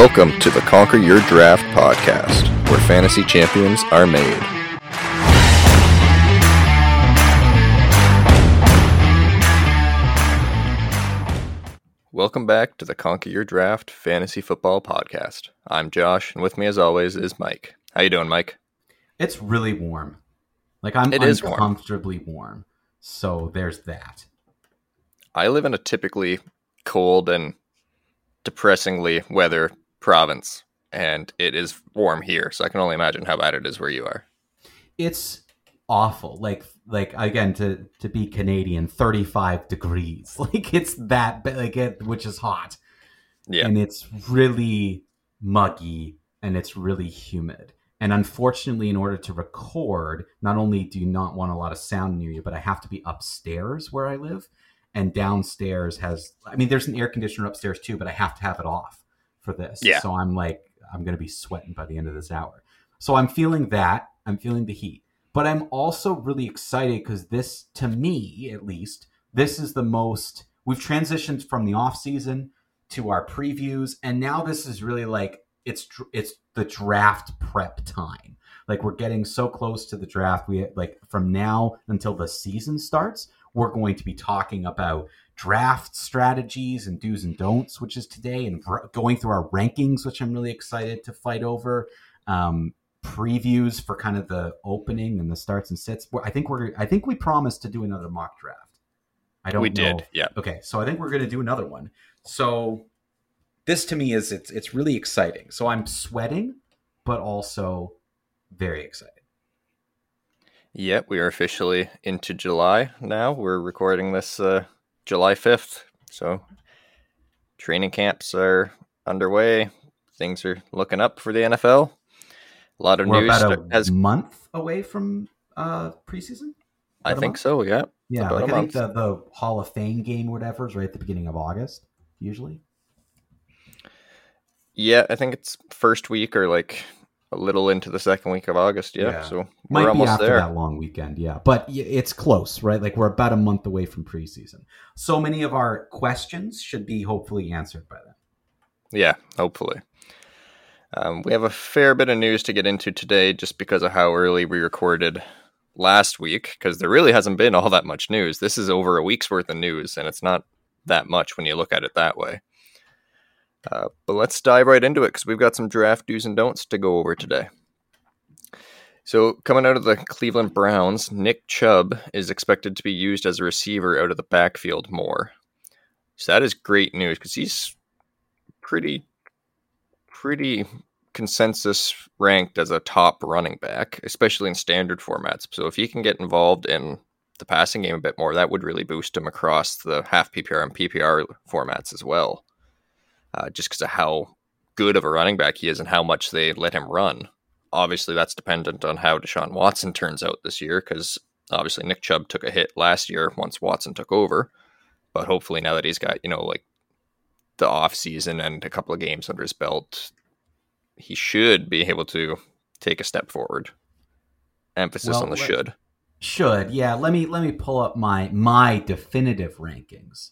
Welcome to the Conquer Your Draft podcast, where fantasy champions are made. Welcome back to the Conquer Your Draft fantasy football podcast. I'm Josh, and with me as always is Mike. How you doing, Mike? It's really warm. Like I'm It is warm. uncomfortably warm. So there's that. I live in a typically cold and depressingly weather province, and it is warm here, so I can only imagine how bad it is where you are. It's awful. Like like again to to be Canadian, 35 degrees. Like it's that like it which is hot. Yeah. And it's really muggy and it's really humid. And unfortunately, in order to record, not only do you not want a lot of sound near you, but I have to be upstairs where I live. And downstairs has, I mean, there's an air conditioner upstairs too, but I have to have it off for this. Yeah. So I'm like, I'm going to be sweating by the end of this hour. So I'm feeling that. I'm feeling the heat. But I'm also really excited because this, to me at least, this is the most, we've transitioned from the off season to our previews. And now this is really like, it's it's the draft prep time. Like we're getting so close to the draft. We like from now until the season starts, we're going to be talking about draft strategies and do's and don'ts, which is today, and going through our rankings, which I'm really excited to fight over. Um, previews for kind of the opening and the starts and sits. I think we're I think we promised to do another mock draft. I don't we know did, yeah. Okay, so I think we're going to do another one. So this to me is it's it's really exciting. So I'm sweating, but also very excited. Yep, we are officially into July now. We're recording this uh, July 5th. So training camps are underway. Things are looking up for the NFL. A lot of We're news about a has month away from uh preseason. I about a think month? so, yeah. Yeah, about like I think the the Hall of Fame game, or whatever, is right at the beginning of August. Usually, Yeah, I think it's first week or like a little into the second week of August, yeah. Yeah. So might we're be almost after there. that long weekend. Yeah, but it's close, right? Like we're about a month away from preseason. So many of our questions should be hopefully answered by then. Yeah, hopefully. Um, we have a fair bit of news to get into today just because of how early we recorded last week, because there really hasn't been all that much news. This is over a week's worth of news, and it's not that much when you look at it that way. Uh, but let's dive right into it because we've got some draft do's and don'ts to go over today. So, coming out of the Cleveland Browns, Nick Chubb is expected to be used as a receiver out of the backfield more. So, that is great news because he's pretty pretty consensus ranked as a top running back, especially in standard formats. So if he can get involved in the passing game a bit more, that would really boost him across the half PPR and PPR formats as well. Uh, just because of how good of a running back he is and how much they let him run. Obviously, that's dependent on how Deshaun Watson turns out this year, because obviously Nick Chubb took a hit last year once Watson took over. But hopefully, now that he's got you know like the off season and a couple of games under his belt, he should be able to take a step forward. Emphasis Well, on the should. Should yeah. Let me let me pull up my my definitive rankings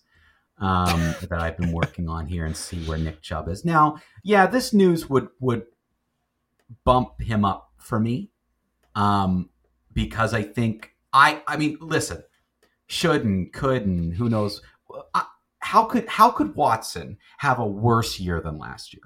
um, that I've been working on here and see where Nick Chubb is now. Yeah, this news would would bump him up for me um, because I think I I mean listen should and could and who knows I, how could how could Watson have a worse year than last year?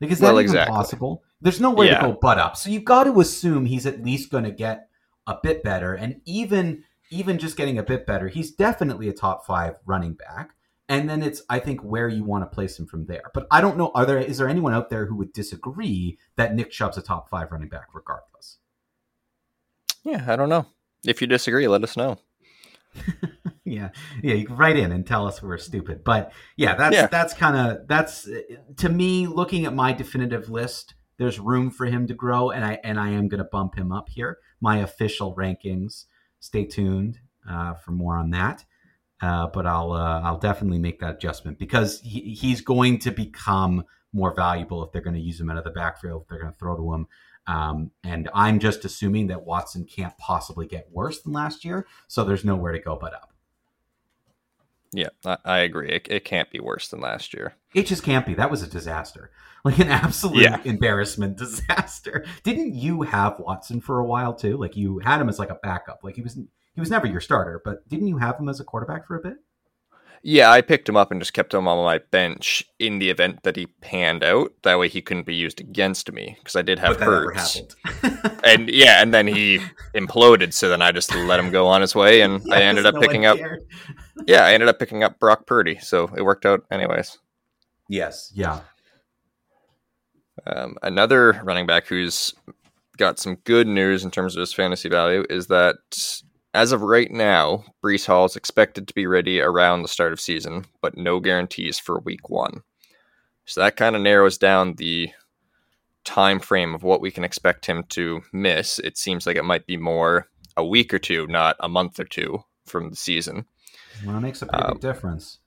Like is that Well, even exactly. possible? There's no way Yeah. to go but up. So you've got to assume he's at least going to get a bit better, and even even just getting a bit better, he's definitely a top five running back. And then it's I think where you want to place him from there. But I don't know. Are there is there anyone out there who would disagree that Nick Chubb's a top five running back regardless? Yeah, I don't know. If you disagree, let us know. yeah yeah you can write in and tell us we're stupid but yeah that's Yeah. that's kind of that's to me looking at my definitive list there's room for him to grow and i and i am going to bump him up here my official rankings stay tuned uh, for more on that uh, but i'll uh, i'll definitely make that adjustment because he, he's going to become more valuable if they're going to use him out of the backfield if they're going to throw to him um, and i'm just assuming that watson can't possibly get worse than last year so there's nowhere to go but up Yeah, I, I agree. It, it can't be worse than last year. It just can't be. That was a disaster. Like an absolute Yeah. embarrassment disaster. Didn't you have Watson for a while too? Like you had him as like a backup. Like he was he was never your starter, but didn't you have him as a quarterback for a bit? Yeah, I picked him up and just kept him on my bench in the event that he panned out. That way he couldn't be used against me because I did have Hurts. And yeah, and then he imploded, so then I just let him go on his way, and I ended up no picking up. Yeah, I ended up picking up Brock Purdy, so it worked out anyways. Yes. Yeah. Um, another running back who's got some good news in terms of his fantasy value is that as of right now, Breece Hall is expected to be ready around the start of season, but no guarantees for week one. So that kind of narrows down the time frame of what we can expect him to miss. It seems like it might be more a week or two, not a month or two from the season. Well, it makes a pretty Um, big difference.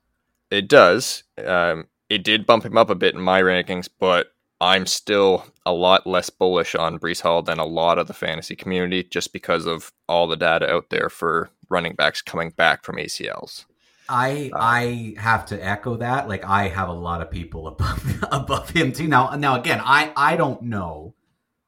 It does. Um, it did bump him up a bit in my rankings, but I'm still a lot less bullish on Breece Hall than a lot of the fantasy community just because of all the data out there for running backs coming back from ACLs. I uh, I have to echo that. Like I have a lot of people above above him too. Now now again, I I don't know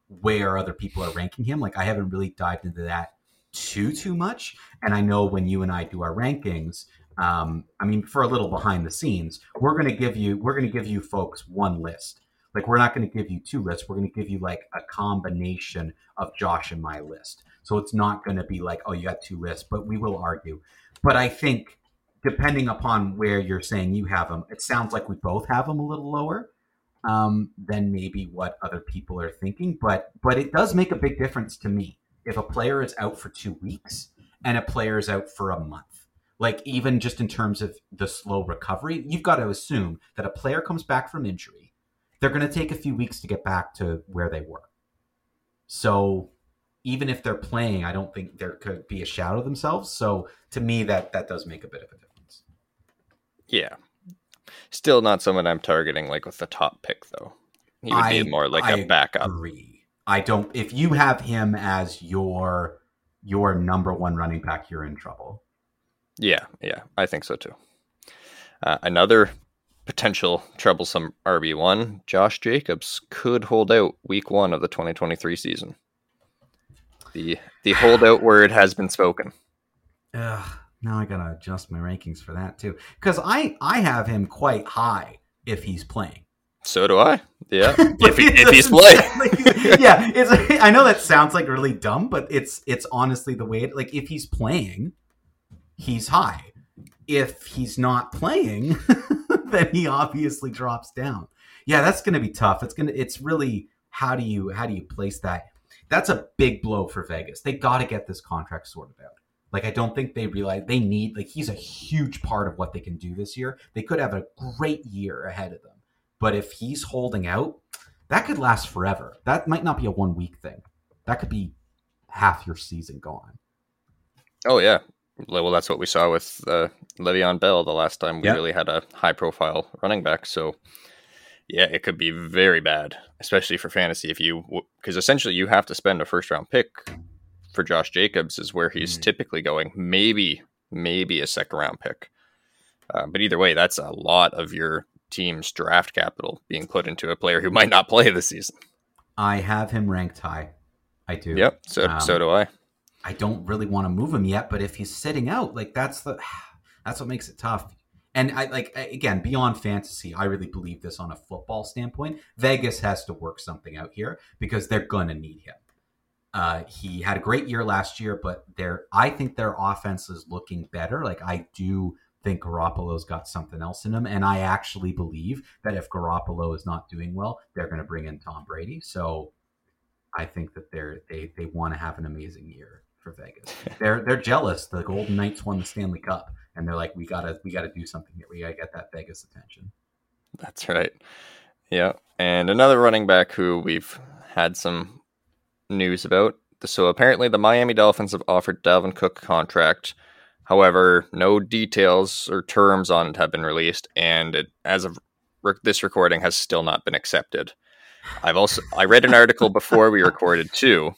where other people are ranking him. Like I haven't really dived into that too too much. And I know when you and I do our rankings, um, I mean for a little behind the scenes, we're gonna give you we're gonna give you folks one list. Like we're not gonna give you two lists. We're gonna give you like a combination of Josh and my list. So it's not gonna be like, oh, you got two lists, but we will argue. But I think depending upon where you're saying you have them, it sounds like we both have them a little lower um, than maybe what other people are thinking. But but it does make a big difference to me if a player is out for two weeks and a player is out for a month. Like even just in terms of the slow recovery, you've got to assume that a player comes back from injury. They're going to take a few weeks to get back to where they were. So even if they're playing, I don't think there could be a shadow of themselves. So to me, that that does make a bit of a difference. Yeah. Still not someone I'm targeting like with the top pick though. He would I- be more like I a backup. Agree. I don't. If you have him as your your number one running back, you're in trouble. Yeah, yeah, I think so too. Uh, another potential troublesome RB1, Josh Jacobs could hold out week one of the 2023 season. The the holdout word has been spoken. Ugh, now I gotta adjust my rankings for that too, because I I have him quite high if he's playing. So do I. Yeah, if, he, if he's playing. like- yeah, it's. I know that sounds like really dumb, but it's it's honestly the way. It, like if he's playing, he's high. If he's not playing, then he obviously drops down. Yeah, that's going to be tough. It's gonna. It's really how do you how do you place that? That's a big blow for Vegas. They got to get this contract sorted out. Like I don't think they realize they need. Like he's a huge part of what they can do this year. They could have a great year ahead of them. But if he's holding out, that could last forever. That might not be a one week thing. That could be half your season gone. Oh yeah. Well, that's what we saw with uh, Le'Veon Bell the last time we really had a high profile running back. So yeah, it could be very bad, especially for fantasy if you because essentially you have to spend a first round pick for Josh Jacobs is where he's Mhm. typically going. Maybe maybe a second round pick. Uh, but either way, that's a lot of your team's draft capital being put into a player who might not play this season. I have him ranked high. I do. Yep. So Um, so do I. I don't really want to move him yet, but if he's sitting out, like that's the that's what makes it tough. And I like again beyond fantasy, I really believe this on a football standpoint. Vegas has to work something out here because they're gonna need him. Uh, he had a great year last year, but their I think their offense is looking better. Like I do think Garoppolo's got something else in him, and I actually believe that if Garoppolo is not doing well, they're going to bring in Tom Brady. So I think that they're they they want to have an amazing year for Vegas. they're they're jealous. The Golden Knights won the Stanley Cup, and they're like, we gotta we gotta do something here. We gotta get that Vegas attention. That's right. Yeah. And another running back who we've had some news about. So apparently the Miami Dolphins have offered Dalvin Cook a contract. However, no details or terms on it have been released, and it, as of this recording, has still not been accepted. I've also I read an article before we recorded too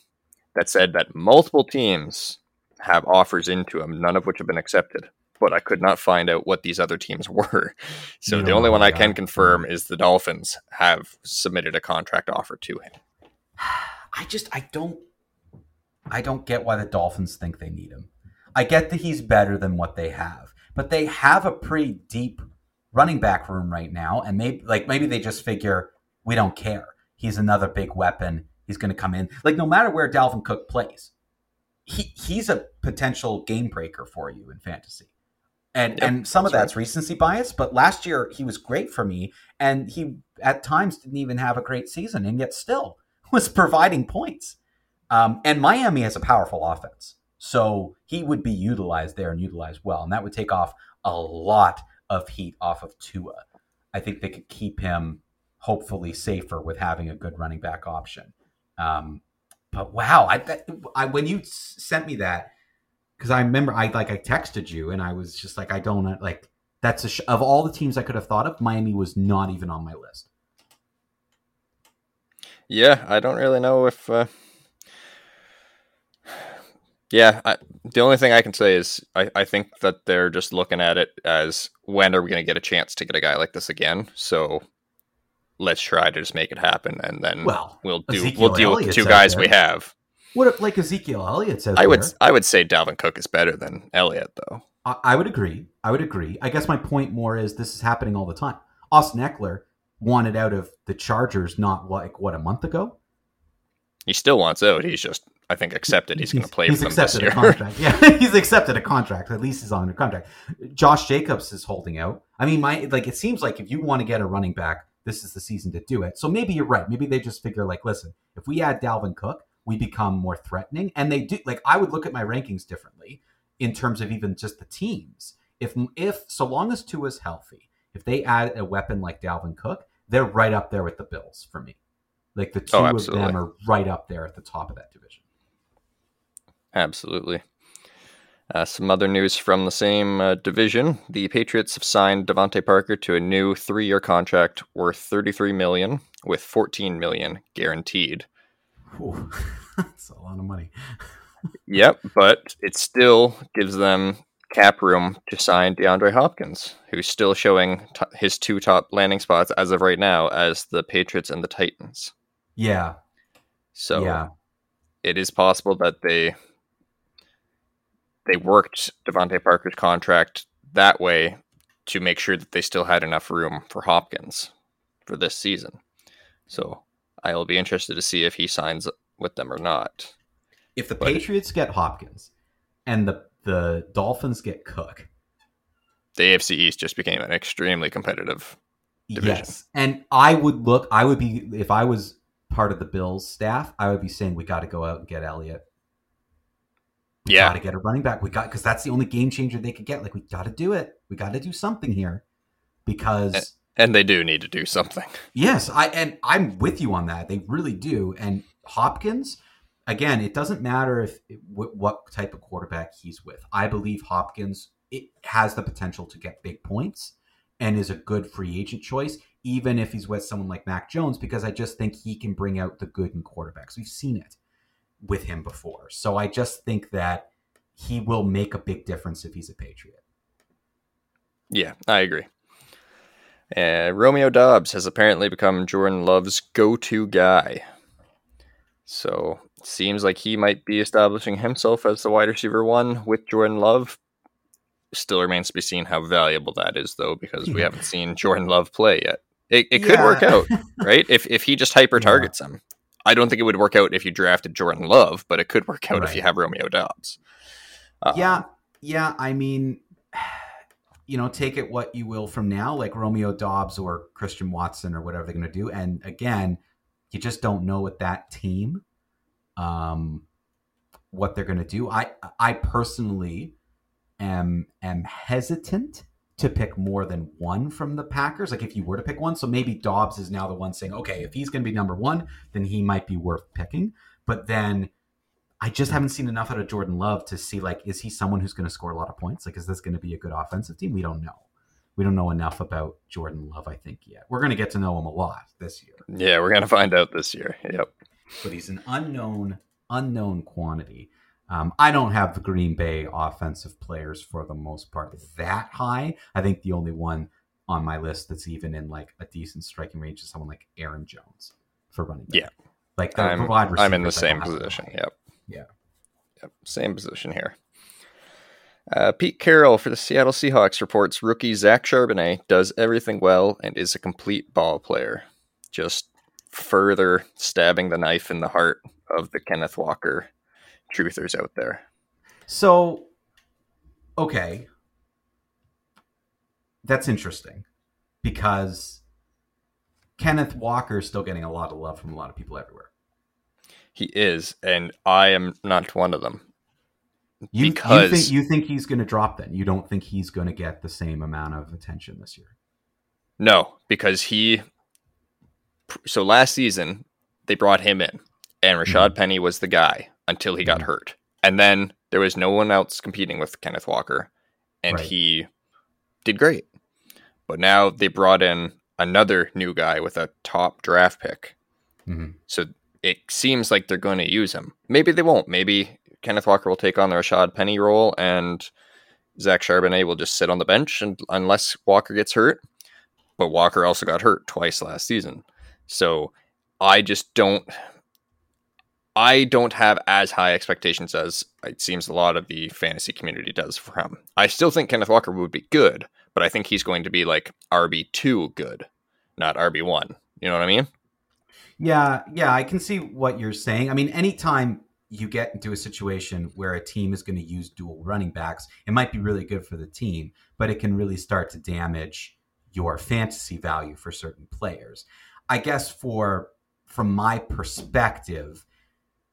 that said that multiple teams have offers into him, none of which have been accepted. but I could not find out what these other teams were. So You the only one I can confirm is the Dolphins have submitted a contract offer to him. I just I don't I don't get why the Dolphins think they need him. I get that he's better than what they have, but they have a pretty deep running back room right now, and maybe like maybe they just figure we don't care. He's another big weapon. He's going to come in. Like no matter where Dalvin Cook plays, he he's a potential game breaker for you in fantasy. And Yep, and some of that's that's recency bias, but last year he was great for me, and he at times didn't even have a great season, and yet still was providing points. Um, and Miami has a powerful offense, so he would be utilized there and utilized well, and that would take off a lot of heat off of Tua. I think they could keep him hopefully safer with having a good running back option. Um, but wow, I, I when you sent me that because I remember I like I texted you and I was just like I don't like that's a sh- of all the teams I could have thought of, Miami was not even on my list. Yeah, I don't really know if. Uh... Yeah, I, the only thing I can say is I, I think that they're just looking at it as when are we going to get a chance to get a guy like this again? So let's try to just make it happen, and then Well, we'll do Ezekiel we'll deal with the two guys we have. What if like Ezekiel Elliott's out I would there? I would say Dalvin Cook is better than Elliott though. I, I would agree. I would agree. I guess my point more is this is happening all the time. Austin Ekeler wanted out of the Chargers not like what a month ago. He still wants out. He's just I think accepted he's, going to play He's for them this accepted year. a contract. Yeah, he's accepted a contract. At least he's on a contract. Josh Jacobs is holding out. I mean, my like it seems like if you want to get a running back, this is the season to do it. So maybe you're right. Maybe they just figure like, listen, if we add Dalvin Cook, we become more threatening. And they do like I would look at my rankings differently in terms of even just the teams. If if so long as Tua is healthy, if they add a weapon like Dalvin Cook, they're right up there with the Bills for me. Like the oh, two Oh, of them are right up there at the top of that division. Absolutely. Uh, some other news from the same uh, division: the Patriots have signed DeVante Parker to a new three-year contract worth 33 million, with 14 million guaranteed. Whew. That's a lot of money. Yep, but it still gives them cap room to sign DeAndre Hopkins, who's still showing t- his two top landing spots as of right now as the Patriots and the Titans. Yeah, So yeah, it is possible that they they worked DeVante Parker's contract that way to make sure that they still had enough room for Hopkins for this season. So I'll be interested to see if he signs with them or not. if the But- Patriots get Hopkins and the the Dolphins get Cook, The AFC East just became an extremely competitive. Division. yes, and I would look. I would be if I was part of the Bills staff. I would be saying we got to go out and get Elliott. We Yeah. got to get a running back. We got because that's the only game changer they could get. Like we got to do it. We got to do something here because. And they do need to do something. Yes, I and I'm with you on that. They really do. And Hopkins, again, it doesn't matter if what, what type of quarterback he's with. I believe Hopkins it has the potential to get big points and is a good free agent choice, even if he's with someone like Mac Jones, because I just think he can bring out the good in quarterbacks. We've seen it with him before, so I just think that he will make a big difference if he's a Patriot. Yeah, I agree. Uh, Romeo Doubs has apparently become Jordan Love's go-to guy. So it seems like he might be establishing himself as the wide receiver one with Jordan Love. Still remains to be seen how valuable that is, though, because we haven't seen Jordan Love play yet. It, it could work out, right? If if he just hyper targets him, I don't think it would work out if you drafted Jordan Love, but it could work out if you have Romeo Doubs. Um, yeah, yeah. I mean, you know, take it what you will from now, like Romeo Doubs or Christian Watson or whatever they're going to do. And again, you just don't know with that team, um, what they're going to do. I, I personally am am hesitant to pick more than one from the Packers. Like if you were to pick one, so maybe Doubs is now the one saying, okay, if he's going to be number one, then he might be worth picking. But then I just haven't seen enough out of Jordan Love to see like, is he someone who's going to score a lot of points? Like, is this going to be a good offensive team? We don't know. We don't know enough about Jordan Love, I think, yet. We're going to get to know him a lot this year, Yeah, we're gonna find out this year. Yep. but he's an unknown, unknown quantity. Um, I don't have the Green Bay offensive players for the most part that high. I think the only one on my list that's even in like a decent striking range is someone like Aaron Jones for running back. Yeah. Like I'm, I'm in the same don't have them position. Yep. Yeah. Yep. Same position here. Uh, Pete Carroll for the Seattle Seahawks reports rookie Zach Charbonnet does everything well and is a complete ball player. Just further stabbing the knife in the heart of the Kenneth Walker truthers out there. So, okay. That's interesting because Kenneth Walker is still getting a lot of love from a lot of people everywhere. He is, and I am not one of them. You, Because- you think you think he's going to drop then? You don't think he's going to get the same amount of attention this year? No, because he. So last season, they brought him in, and Rashad mm-hmm. Penny was the guy until he got Mhm. hurt. And then there was no one else competing with Kenneth Walker, and Right. he did great. But now they brought in another new guy with a top draft pick. Mhm. So it seems like they're going to use him. Maybe they won't. Maybe Kenneth Walker will take on the Rashad Penny role, and Zach Charbonnet will just sit on the bench and, unless Walker gets hurt. But Walker also got hurt twice last season. So I just don't. I don't have as high expectations as it seems a lot of the fantasy community does for him. I still think Kenneth Walker would be good, but I think he's going to be like RB2 good, not RB1. You know what I mean? Yeah, yeah, I can see what you're saying. I mean, anytime you get into a situation where a team is going to use dual running backs, it might be really good for the team, but it can really start to damage your fantasy value for certain players. I guess for from my perspective,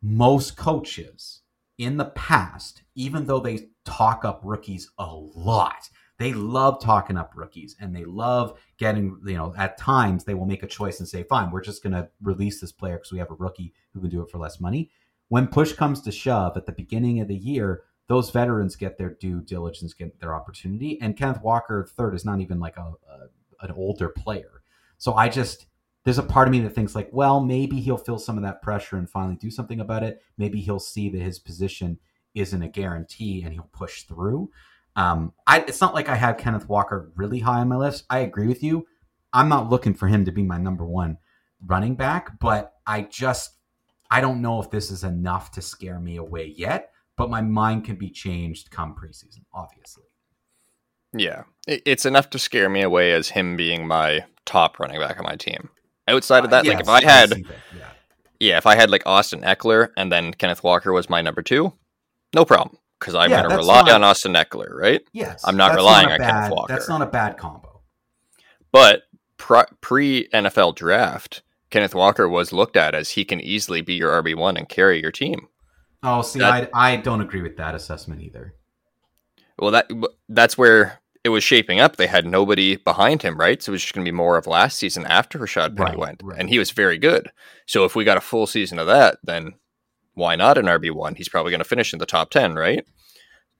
most coaches in the past, even though they talk up rookies a lot, they love talking up rookies and they love getting, you know, at times they will make a choice and say, fine, we're just going to release this player because we have a rookie who can do it for less money. When push comes to shove at the beginning of the year, those veterans get their due diligence, get their opportunity. And Kenneth Walker, third, is not even like a, a an older player. So I just, there's a part of me that thinks like, well, maybe he'll feel some of that pressure and finally do something about it. Maybe he'll see that his position isn't a guarantee and he'll push through. Um, I, it's not like I have Kenneth Walker really high on my list. I agree with you. I'm not looking for him to be my number one running back, but I just I don't know if this is enough to scare me away yet. But my mind can be changed come preseason, obviously. Yeah, it's enough to scare me away as him being my top running back on my team. Outside of that, like Yes, if I had, yeah. yeah, if I had like Austin Ekeler and then Kenneth Walker was my number two, no problem because I'm Yeah, going to rely not- on Austin Ekeler, right? Yes, I'm not relying a on Kenneth Walker. That's not a bad combo. But pre NFL draft, Kenneth Walker was looked at as he can easily be your RB one and carry your team. Oh, see, That- I I don't agree with that assessment either. Well, that that's where it was shaping up. They had nobody behind him, right? So it was just going to be more of last season after Rashad Penny Right, went, right. and he was very good. So if we got a full season of that, then why not an RB one? He's probably going to finish in the top ten, right?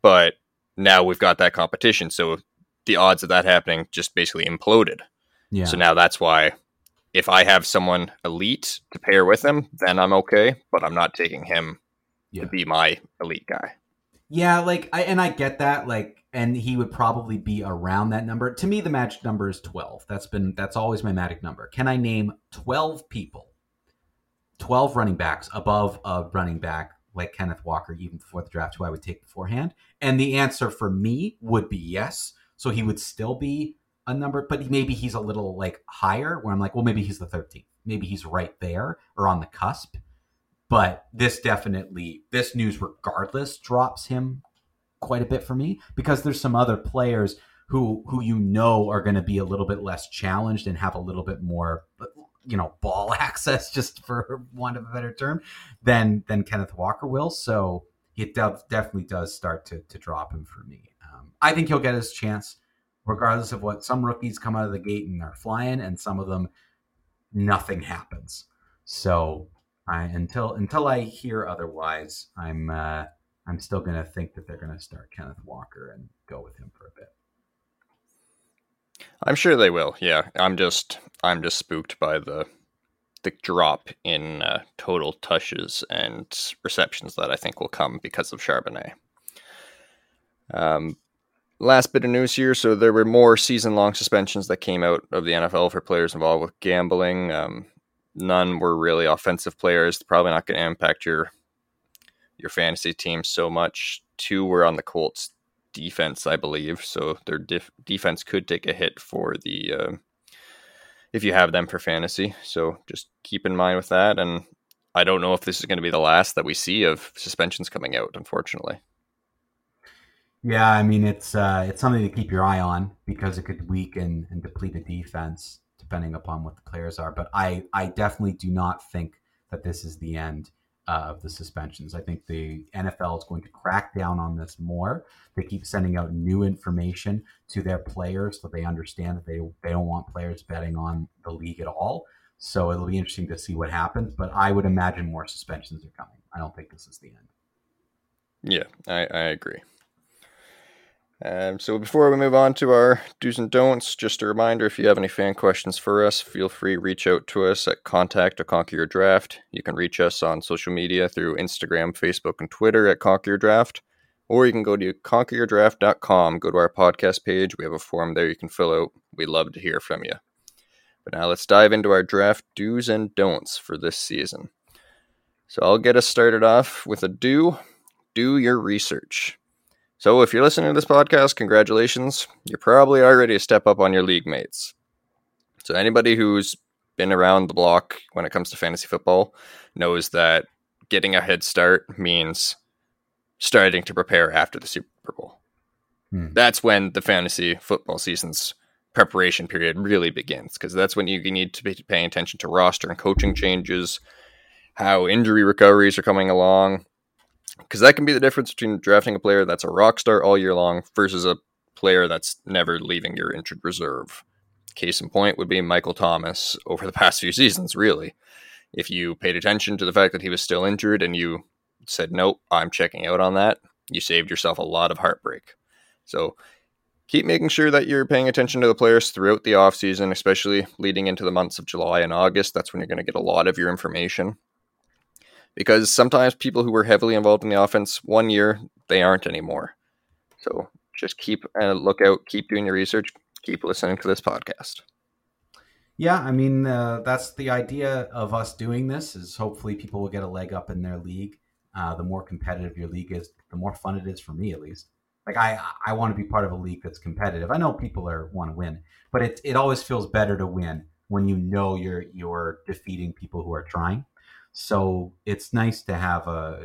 But now we've got that competition, so the odds of that happening just basically imploded. Yeah. So now that's why if I have someone elite to pair with him, then I'm okay. But I'm not taking him Yeah. to be my elite guy. Yeah, like I and I get that, like, and he would probably be around that number. To me, the magic number is twelve. That's been that's always my magic number. Can I name twelve people, twelve running backs above a running back like Kenneth Walker, even before the draft, who I would take beforehand? And the answer for me would be yes. So he would still be a number, but maybe he's a little like higher, where I'm like, well, maybe he's the thirteenth. Maybe he's right there or on the cusp but this definitely this news regardless drops him quite a bit for me because there's some other players who who you know are going to be a little bit less challenged and have a little bit more you know ball access just for want of a better term than than Kenneth Walker will. So it definitely does start to to drop him for me. Um, I think he'll get his chance regardless of what some rookies come out of the gate and are flying and some of them nothing happens. So I until until I hear otherwise, I'm uh, I'm still gonna think that they're gonna start Kenneth Walker and go with him for a bit. I'm sure they will. Yeah, I'm just I'm just spooked by the the drop in uh, total touches and receptions that I think will come because of Charbonnet. Um, last bit of news here. So there were more season-long suspensions that came out of the NFL for players involved with gambling. Um, none were really offensive players. Probably not going to impact your your fantasy team so much. Two were on the Colts defense, I believe. So their def- defense could take a hit for the uh, if you have them for fantasy. So just keep in mind with that. And I don't know if this is going to be the last that we see of suspensions coming out, unfortunately. Yeah, I mean it's uh, it's something to keep your eye on because it could weaken and deplete a defense depending upon what the players are. But I I definitely do not think that this is the end of the suspensions. I think the NFL is going to crack down on this more. They keep sending out new information to their players so they understand that they they don't want players betting on the league at all. So it'll be interesting to see what happens. But I would imagine more suspensions are coming. I don't think this is the end. Yeah, I, I agree. Um, so before we move on to our do's and don'ts, just a reminder: if you have any fan questions for us, feel free to reach out to us at contact at Conquer Your Draft. You can reach us on social media through Instagram, Facebook, and Twitter at Conquer Your Draft, or you can go to conqueryourdraft.com. Go to our podcast page. We have a form there you can fill out. We'd love to hear from you. But now let's dive into our draft do's and don'ts for this season. So I'll get us started off with a do. Do your research. So if you're listening to this podcast, congratulations. You're probably already a step up on your league mates. So anybody who's been around the block when it comes to fantasy football knows that getting a head start means starting to prepare after the Super Bowl. Hmm. That's when the fantasy football season's preparation period really begins because that's when you need to be paying attention to roster and coaching changes, how injury recoveries are coming along, because that can be the difference between drafting a player that's a rock star all year long versus a player that's never leaving your injured reserve. Case in point would be Michael Thomas over the past few seasons, really. If you paid attention to the fact that he was still injured and you said, nope, I'm checking out on that, you saved yourself a lot of heartbreak. So keep making sure that you're paying attention to the players throughout the offseason, especially leading into the months of July and August. That's when you're going to get a lot of your information because sometimes people who were heavily involved in the offense one year they aren't anymore. So just keep a lookout, keep doing your research, keep listening to this podcast. Yeah, I mean uh, that's the idea of us doing this is hopefully people will get a leg up in their league. Uh, the more competitive your league is, the more fun it is for me at least. Like I, I want to be part of a league that's competitive. I know people are want to win, but it it always feels better to win when you know you're you're defeating people who are trying. So it's nice to have uh,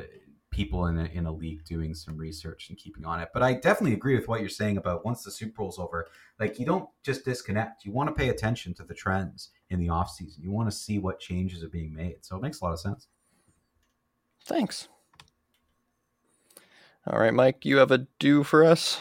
people in a, in a league doing some research and keeping on it. But I definitely agree with what you're saying about once the Super Bowl's over, like you don't just disconnect. You want to pay attention to the trends in the off season. You want to see what changes are being made. So it makes a lot of sense. Thanks. All right, Mike, you have a do for us?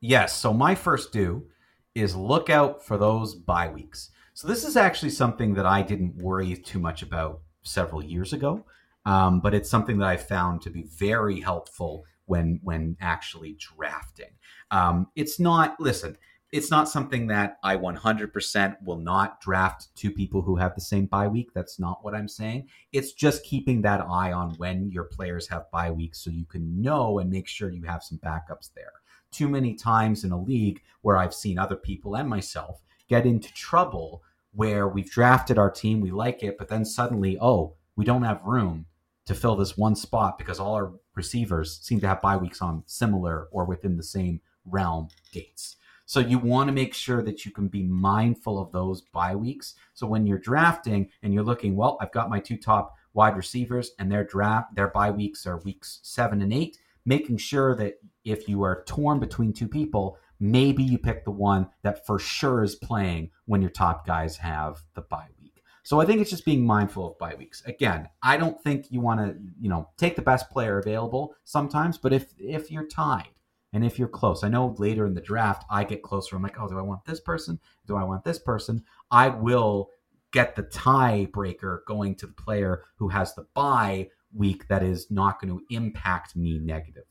Yes. So my first do is look out for those bye weeks. So this is actually something that I didn't worry too much about several years ago, um, but it's something that I found to be very helpful when when actually drafting. Um, it's not listen. It's not something that I 100% will not draft two people who have the same bye week. That's not what I'm saying. It's just keeping that eye on when your players have bye weeks so you can know and make sure you have some backups there. Too many times in a league where I've seen other people and myself get into trouble where we've drafted our team, we like it, but then suddenly, oh, we don't have room to fill this one spot because all our receivers seem to have bye weeks on similar or within the same realm dates. So you want to make sure that you can be mindful of those bye weeks. So when you're drafting and you're looking, well, I've got my two top wide receivers and their draft their bye weeks are weeks 7 and 8, making sure that if you are torn between two people, maybe you pick the one that for sure is playing when your top guys have the bye week. So I think it's just being mindful of bye weeks. Again, I don't think you want to, you know, take the best player available sometimes, but if if you're tied and if you're close, I know later in the draft I get closer. I'm like, oh, do I want this person? Do I want this person? I will get the tiebreaker going to the player who has the bye week that is not going to impact me negatively.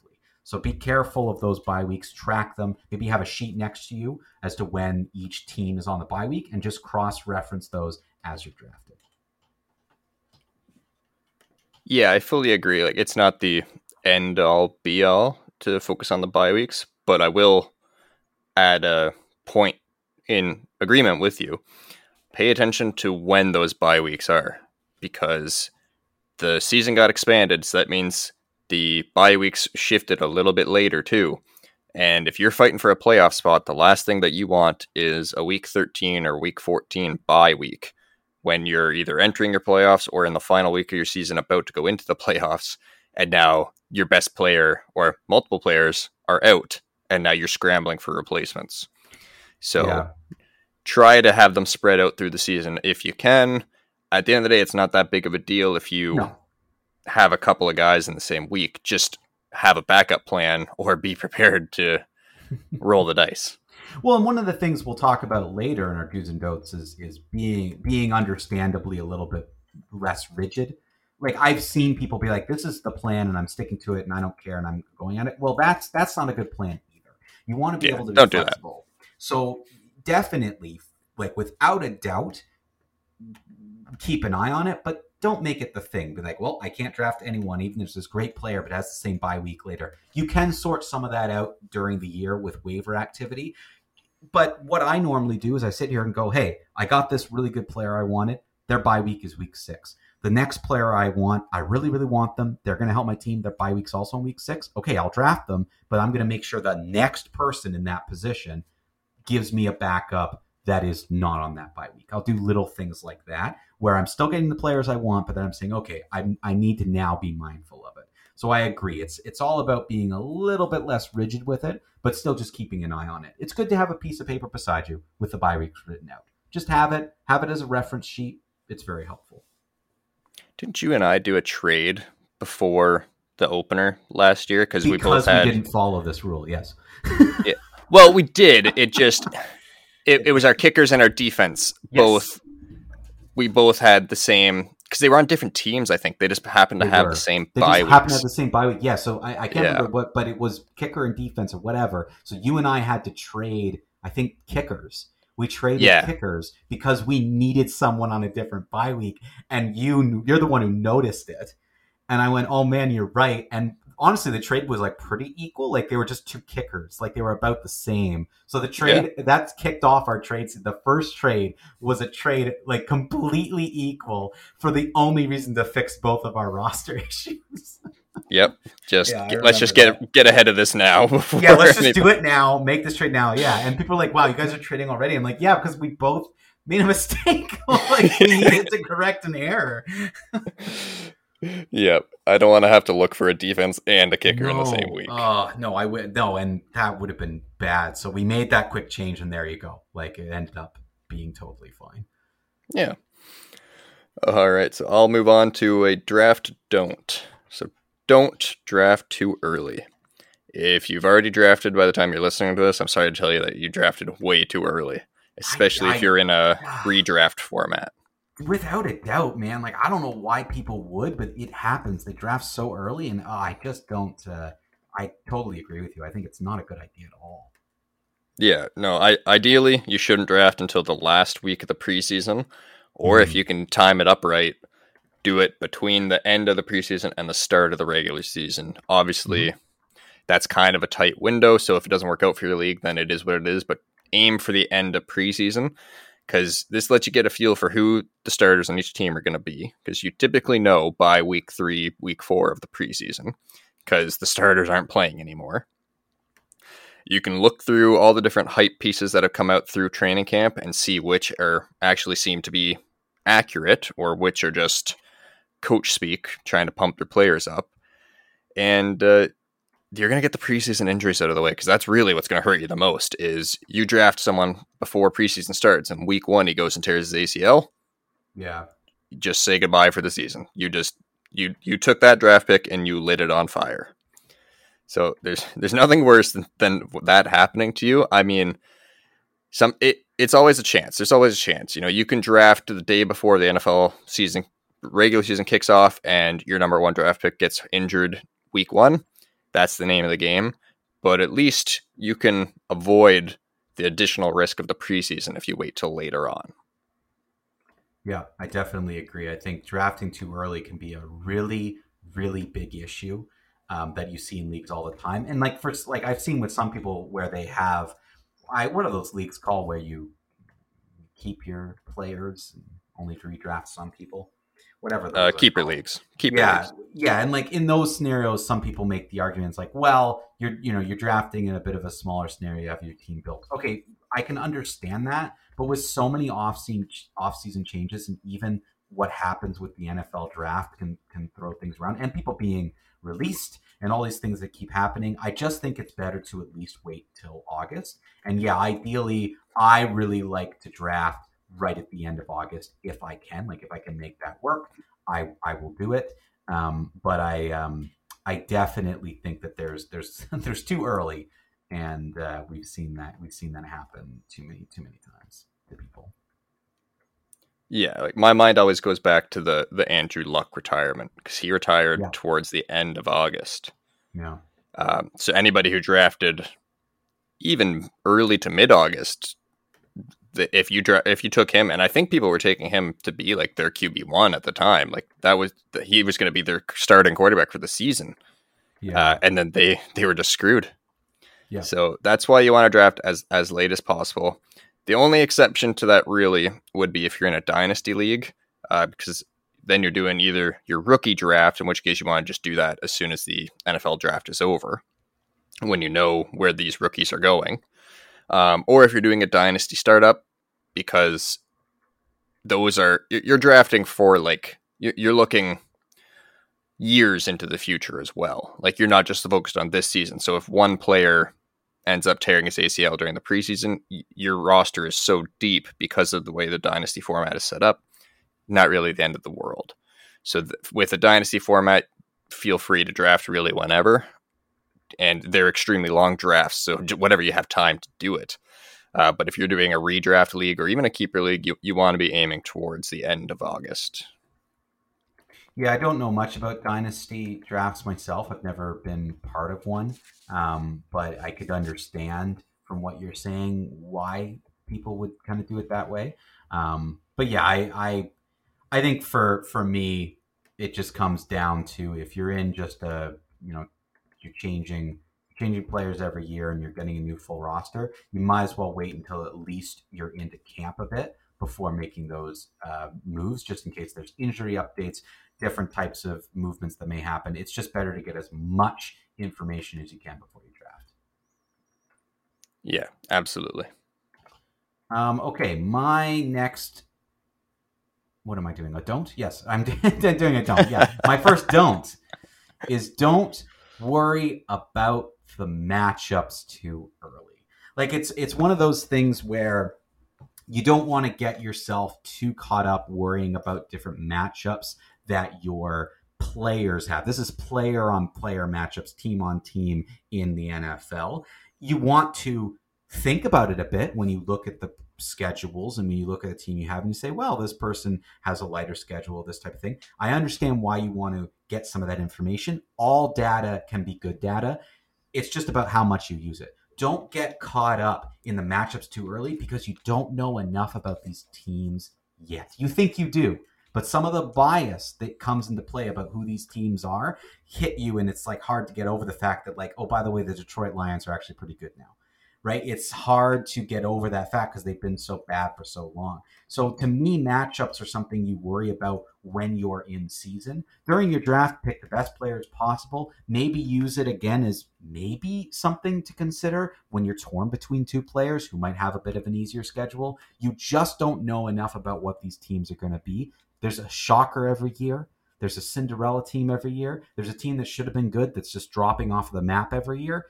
So be careful of those bye weeks, track them. Maybe have a sheet next to you as to when each team is on the bye week and just cross reference those as you're drafted. Yeah, I fully agree. Like it's not the end all be all to focus on the bye weeks, but I will add a point in agreement with you. Pay attention to when those bye weeks are because the season got expanded, so that means the bye weeks shifted a little bit later too. And if you're fighting for a playoff spot, the last thing that you want is a week 13 or week 14 bye week when you're either entering your playoffs or in the final week of your season about to go into the playoffs. And now your best player or multiple players are out, and now you're scrambling for replacements. So yeah. try to have them spread out through the season if you can. At the end of the day, it's not that big of a deal if you no. Have a couple of guys in the same week. Just have a backup plan or be prepared to roll the dice. Well, and one of the things we'll talk about later in our do's and don'ts is is being being understandably a little bit less rigid. Like I've seen people be like, "This is the plan, and I'm sticking to it, and I don't care, and I'm going at it." Well, that's that's not a good plan either. You want to be yeah, able to do be flexible. So definitely, like without a doubt, keep an eye on it, but don't make it the thing. Be like, well, I can't draft anyone, even if it's this great player, but has the same bye week later. You can sort some of that out during the year with waiver activity. But what I normally do is I sit here and go, hey, I got this really good player I wanted. Their bye week is week six. The next player I want, I really, really want them. They're going to help my team. Their bye week's also in week six. Okay, I'll draft them, but I'm going to make sure the next person in that position gives me a backup that is not on that bye week. I'll do little things like that where I'm still getting the players I want, but then I'm saying, okay, I, I need to now be mindful of it. So I agree. It's it's all about being a little bit less rigid with it, but still just keeping an eye on it. It's good to have a piece of paper beside you with the bye weeks written out. Just have it, have it as a reference sheet. It's very helpful. Didn't you and I do a trade before the opener last year because we both had we didn't follow this rule? Yes. yeah. Well, we did. It just it, it was our kickers and our defense yes. both. We both had the same because they were on different teams. I think they just happened to they have were. the same they bye. Just happened to have the same bye week. Yeah, so I, I can't yeah. remember what, but it was kicker and defense or whatever. So you and I had to trade. I think kickers. We traded yeah. kickers because we needed someone on a different bye week, and you you're the one who noticed it. And I went, "Oh man, you're right." And honestly, the trade was like pretty equal. Like they were just two kickers, like they were about the same. So the trade yeah. that's kicked off our trades. The first trade was a trade like completely equal for the only reason to fix both of our roster issues. Yep. Just yeah, get, let's just get that. get ahead of this now. Yeah, let's just do it now. Make this trade now. Yeah. And people are like, "Wow, you guys are trading already." I'm like, "Yeah, because we both made a mistake. like we needed to correct an error." Yep. I don't want to have to look for a defense and a kicker no. in the same week. Uh, no, I would no, and that would have been bad. So we made that quick change, and there you go. Like it ended up being totally fine. Yeah. All right, so I'll move on to a draft don't. So don't draft too early. If you've already drafted by the time you're listening to this, I'm sorry to tell you that you drafted way too early, especially I, I, if you're in a redraft format without a doubt, man. Like I don't know why people would, but it happens. They draft so early, and oh, I just don't. Uh, I totally agree with you. I think it's not a good idea at all. Yeah, no. I ideally you shouldn't draft until the last week of the preseason, or mm if mm-hmm. you can time it up right, do it between the end of the preseason and the start of the regular season. Obviously, mm that's kind of a tight window. So if it doesn't work out for your league, then it is what it is. But aim for the end of preseason because this lets you get a feel for who the starters on each team are going to be because you typically know by week three, week four of the preseason because the starters aren't playing anymore. You can look through all the different hype pieces that have come out through training camp and see which are actually seem to be accurate or which are just coach speak trying to pump their players up. And uh, you're going to get the preseason injuries out of the way because that's really what's going to hurt you the most is you draft someone before preseason starts and week one he goes and tears his acl yeah. Just say goodbye for the season. You just you you took that draft pick and you lit it on fire. So there's there's nothing worse than, than that happening to you. I mean some it, it's always a chance. There's always a chance. You know you can draft the day before the nfl season regular season kicks off and your number one draft pick gets injured week one that's the name of the game. But at least you can avoid the additional risk of the preseason if you wait till later on. Yeah, I definitely agree. I think drafting too early can be a really, really big issue um, that you see in leagues all the time. And like for like I've seen with some people where they have, I what are those leagues called where you keep your players only to redraft some people, whatever. Uh, keeper leagues. Keeper yeah, leagues. yeah, and like in those scenarios, some people make the arguments like, well, you're you know you're drafting in a bit of a smaller scenario, you have your team built. Okay, I can understand that, but with so many off-season off-season changes and even what happens with the NFL draft can can throw things around and people being released and all these things that keep happening. I just think it's better to at least wait till August. And yeah, ideally, I really like to draft right at the end of August if I can. Like if I can make that work, I I will do it. Um, but I um, I definitely think that there's there's there's too early, and uh, we've seen that we've seen that happen too many too many times to people. Yeah, like my mind always goes back to the the Andrew Luck retirement because he retired yeah. towards the end of August. Yeah. Um, so anybody who drafted even early to mid August, if you dra- if you took him, and I think people were taking him to be like their QB one at the time, like that was the, he was going to be their starting quarterback for the season. Yeah. Uh, and then they they were just screwed. Yeah. So that's why you want to draft as as late as possible. The only exception to that really would be if you're in a dynasty league, uh, because then you're doing either your rookie draft, in which case you want to just do that as soon as the NFL draft is over, when you know where these rookies are going, um, or if you're doing a dynasty startup, because those are you're drafting for like you're looking years into the future as well. Like you're not just focused on this season. So if one player ends up tearing his ACL during the preseason, your roster is so deep because of the way the dynasty format is set up, not really the end of the world. So th- with a dynasty format, feel free to draft really whenever, and they're extremely long drafts, so whatever you have time to do it. Uh, but if you're doing a redraft league or even a keeper league, you, you want to be aiming towards the end of August. Yeah, I don't know much about dynasty drafts myself. I've never been part of one, um, but I could understand from what you're saying why people would kind of do it that way. Um, but yeah, I, I I think for for me, it just comes down to if you're in just a you know you're changing changing players every year and you're getting a new full roster, you might as well wait until at least you're into camp a bit before making those uh, moves, just in case there's injury updates, different types of movements that may happen. It's just better to get as much information as you can before you draft. Yeah, absolutely. Um, okay, my next. What am I doing? A don't? Yes, I'm doing a don't. Yeah, my first don't is don't worry about the matchups too early. Like it's it's one of those things where you don't want to get yourself too caught up worrying about different matchups that your players have. This is player on player matchups, team on team in the NFL. You want to think about it a bit when you look at the schedules and when you look at a team you have and you say, well, this person has a lighter schedule, this type of thing. I understand why you want to get some of that information. All data can be good data. It's just about how much you use it. Don't get caught up in the matchups too early because you don't know enough about these teams yet. You think you do, but some of the bias that comes into play about who these teams are hit you, and it's like hard to get over the fact that, like, oh, by the way, the Detroit Lions are actually pretty good now right? It's hard to get over that fact because they've been so bad for so long. So to me, matchups are something you worry about when you're in season. During your draft, pick the best players possible. Maybe use it again as maybe something to consider when you're torn between two players who might have a bit of an easier schedule. You just don't know enough about what these teams are going to be. There's a shocker every year. There's a Cinderella team every year. There's a team that should have been good that's just dropping off of the map every year.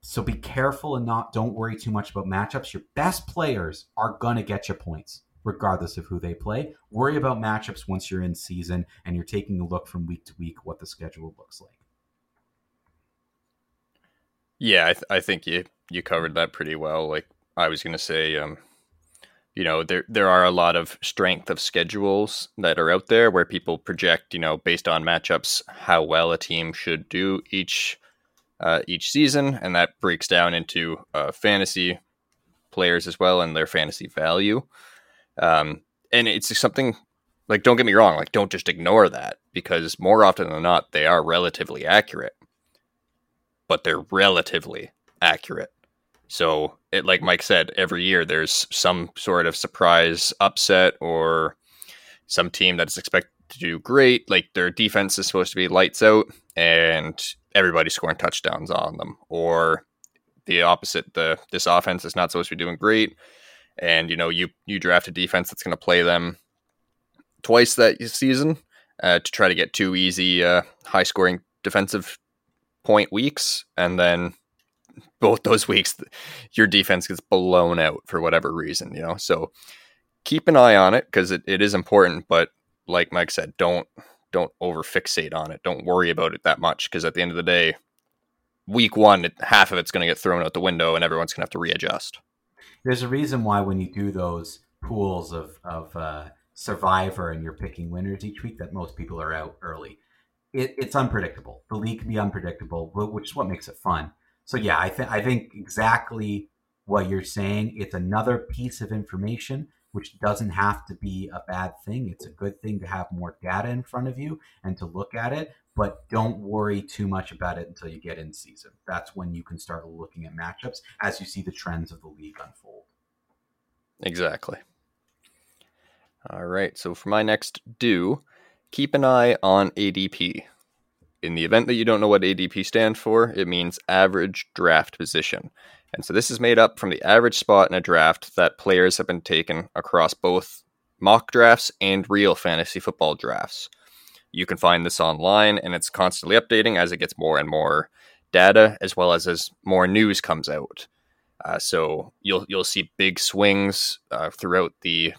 So be careful and not don't worry too much about matchups. Your best players are gonna get you points regardless of who they play. Worry about matchups once you're in season and you're taking a look from week to week what the schedule looks like. Yeah, I, th- I think you you covered that pretty well. Like I was gonna say, um, you know, there there are a lot of strength of schedules that are out there where people project, you know, based on matchups, how well a team should do each uh, each season, and that breaks down into uh, fantasy players as well and their fantasy value. Um, and it's something like don't get me wrong, like don't just ignore that because more often than not they are relatively accurate. But they're relatively accurate. So it like Mike said, every year there's some sort of surprise upset or some team that is expected to do great. Like their defense is supposed to be lights out and everybody's scoring touchdowns on them. Or the opposite, the this offense is not supposed to be doing great. And you know, you you draft a defense that's gonna play them twice that season uh, to try to get two easy uh, high scoring defensive point weeks and then both those weeks your defense gets blown out for whatever reason you know so keep an eye on it because it, it is important but like mike said don't don't over fixate on it don't worry about it that much because at the end of the day week one half of it's going to get thrown out the window and everyone's going to have to readjust. There's a reason why when you do those pools of of uh, survivor and you're picking winners each week that most people are out early. It, it's unpredictable. The league can be unpredictable which is what makes it fun. So yeah, I think I think exactly what you're saying. It's another piece of information which doesn't have to be a bad thing. It's a good thing to have more data in front of you and to look at it, but don't worry too much about it until you get in season. That's when you can start looking at matchups as you see the trends of the league unfold. Exactly. All right. So for my next do, keep an eye on ADP. In the event that you don't know what ADP stands for, it means average draft position. And so this is made up from the average spot in a draft that players have been taken across both mock drafts and real fantasy football drafts. You can find this online and it's constantly updating as it gets more and more data as well as as more news comes out. Uh, so you'll you'll see big swings uh, throughout the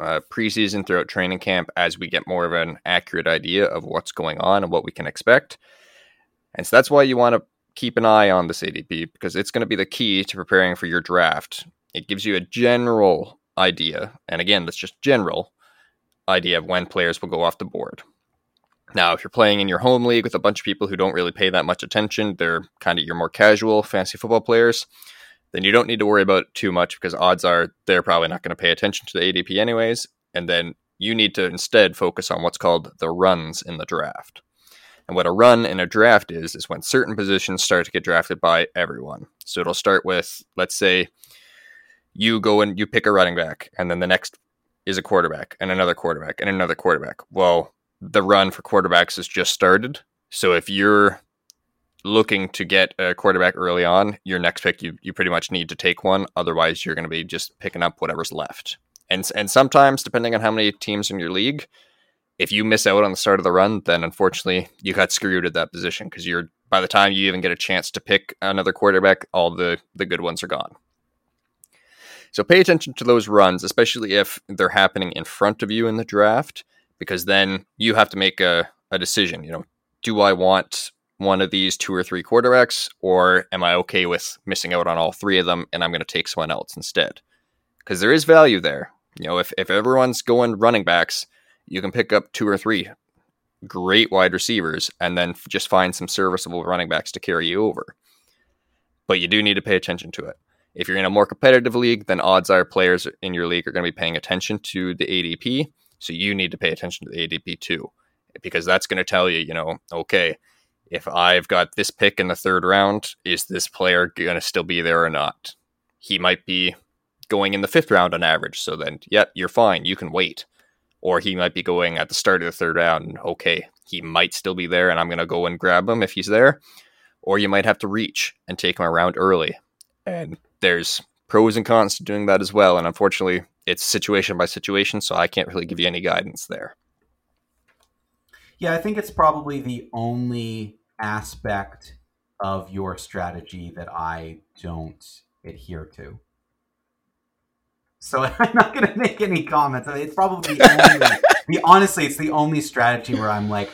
uh, preseason, throughout training camp, as we get more of an accurate idea of what's going on and what we can expect. And so that's why you want to keep an eye on this ADP because it's going to be the key to preparing for your draft. It gives you a general idea, and again, that's just general idea of when players will go off the board. Now, if you're playing in your home league with a bunch of people who don't really pay that much attention, they're kind of your more casual fantasy football players then you don't need to worry about it too much because odds are they're probably not going to pay attention to the ADP anyways. And then you need to instead focus on what's called the runs in the draft. And what a run and a draft is, is when certain positions start to get drafted by everyone. So it'll start with, let's say, you go and you pick a running back, and then the next is a quarterback, and another quarterback, and another quarterback. Well, the run for quarterbacks has just started. So if you're looking to get a quarterback early on, your next pick you you pretty much need to take one. Otherwise, you're going to be just picking up whatever's left. And and sometimes, depending on how many teams in your league, if you miss out on the start of the run, then unfortunately you got screwed at that position because you're by the time you even get a chance to pick another quarterback, all the the good ones are gone. So pay attention to those runs, especially if they're happening in front of you in the draft, because then you have to make a, a decision. You know, do I want one of these two or three quarterbacks, or am I okay with missing out on all three of them and I'm going to take someone else instead? Because there is value there. You know, if, if everyone's going running backs, you can pick up two or three great wide receivers and then just find some serviceable running backs to carry you over. But you do need to pay attention to it. If you're in a more competitive league, then odds are players in your league are going to be paying attention to the ADP. So you need to pay attention to the ADP too, because that's going to tell you, you know, okay, if I've got this pick in the third round, is this player going to still be there or not? He might be going in the fifth round on average. So then, yep, you're fine. You can wait. Or he might be going at the start of the third round. Okay, he might still be there, and I'm going to go and grab him if he's there. Or you might have to reach and take him around early. And there's pros and cons to doing that as well. And unfortunately, it's situation by situation. So I can't really give you any guidance there. Yeah, I think it's probably the only aspect of your strategy that I don't adhere to. So I'm not going to make any comments. It's probably the only, the, honestly, it's the only strategy where I'm like,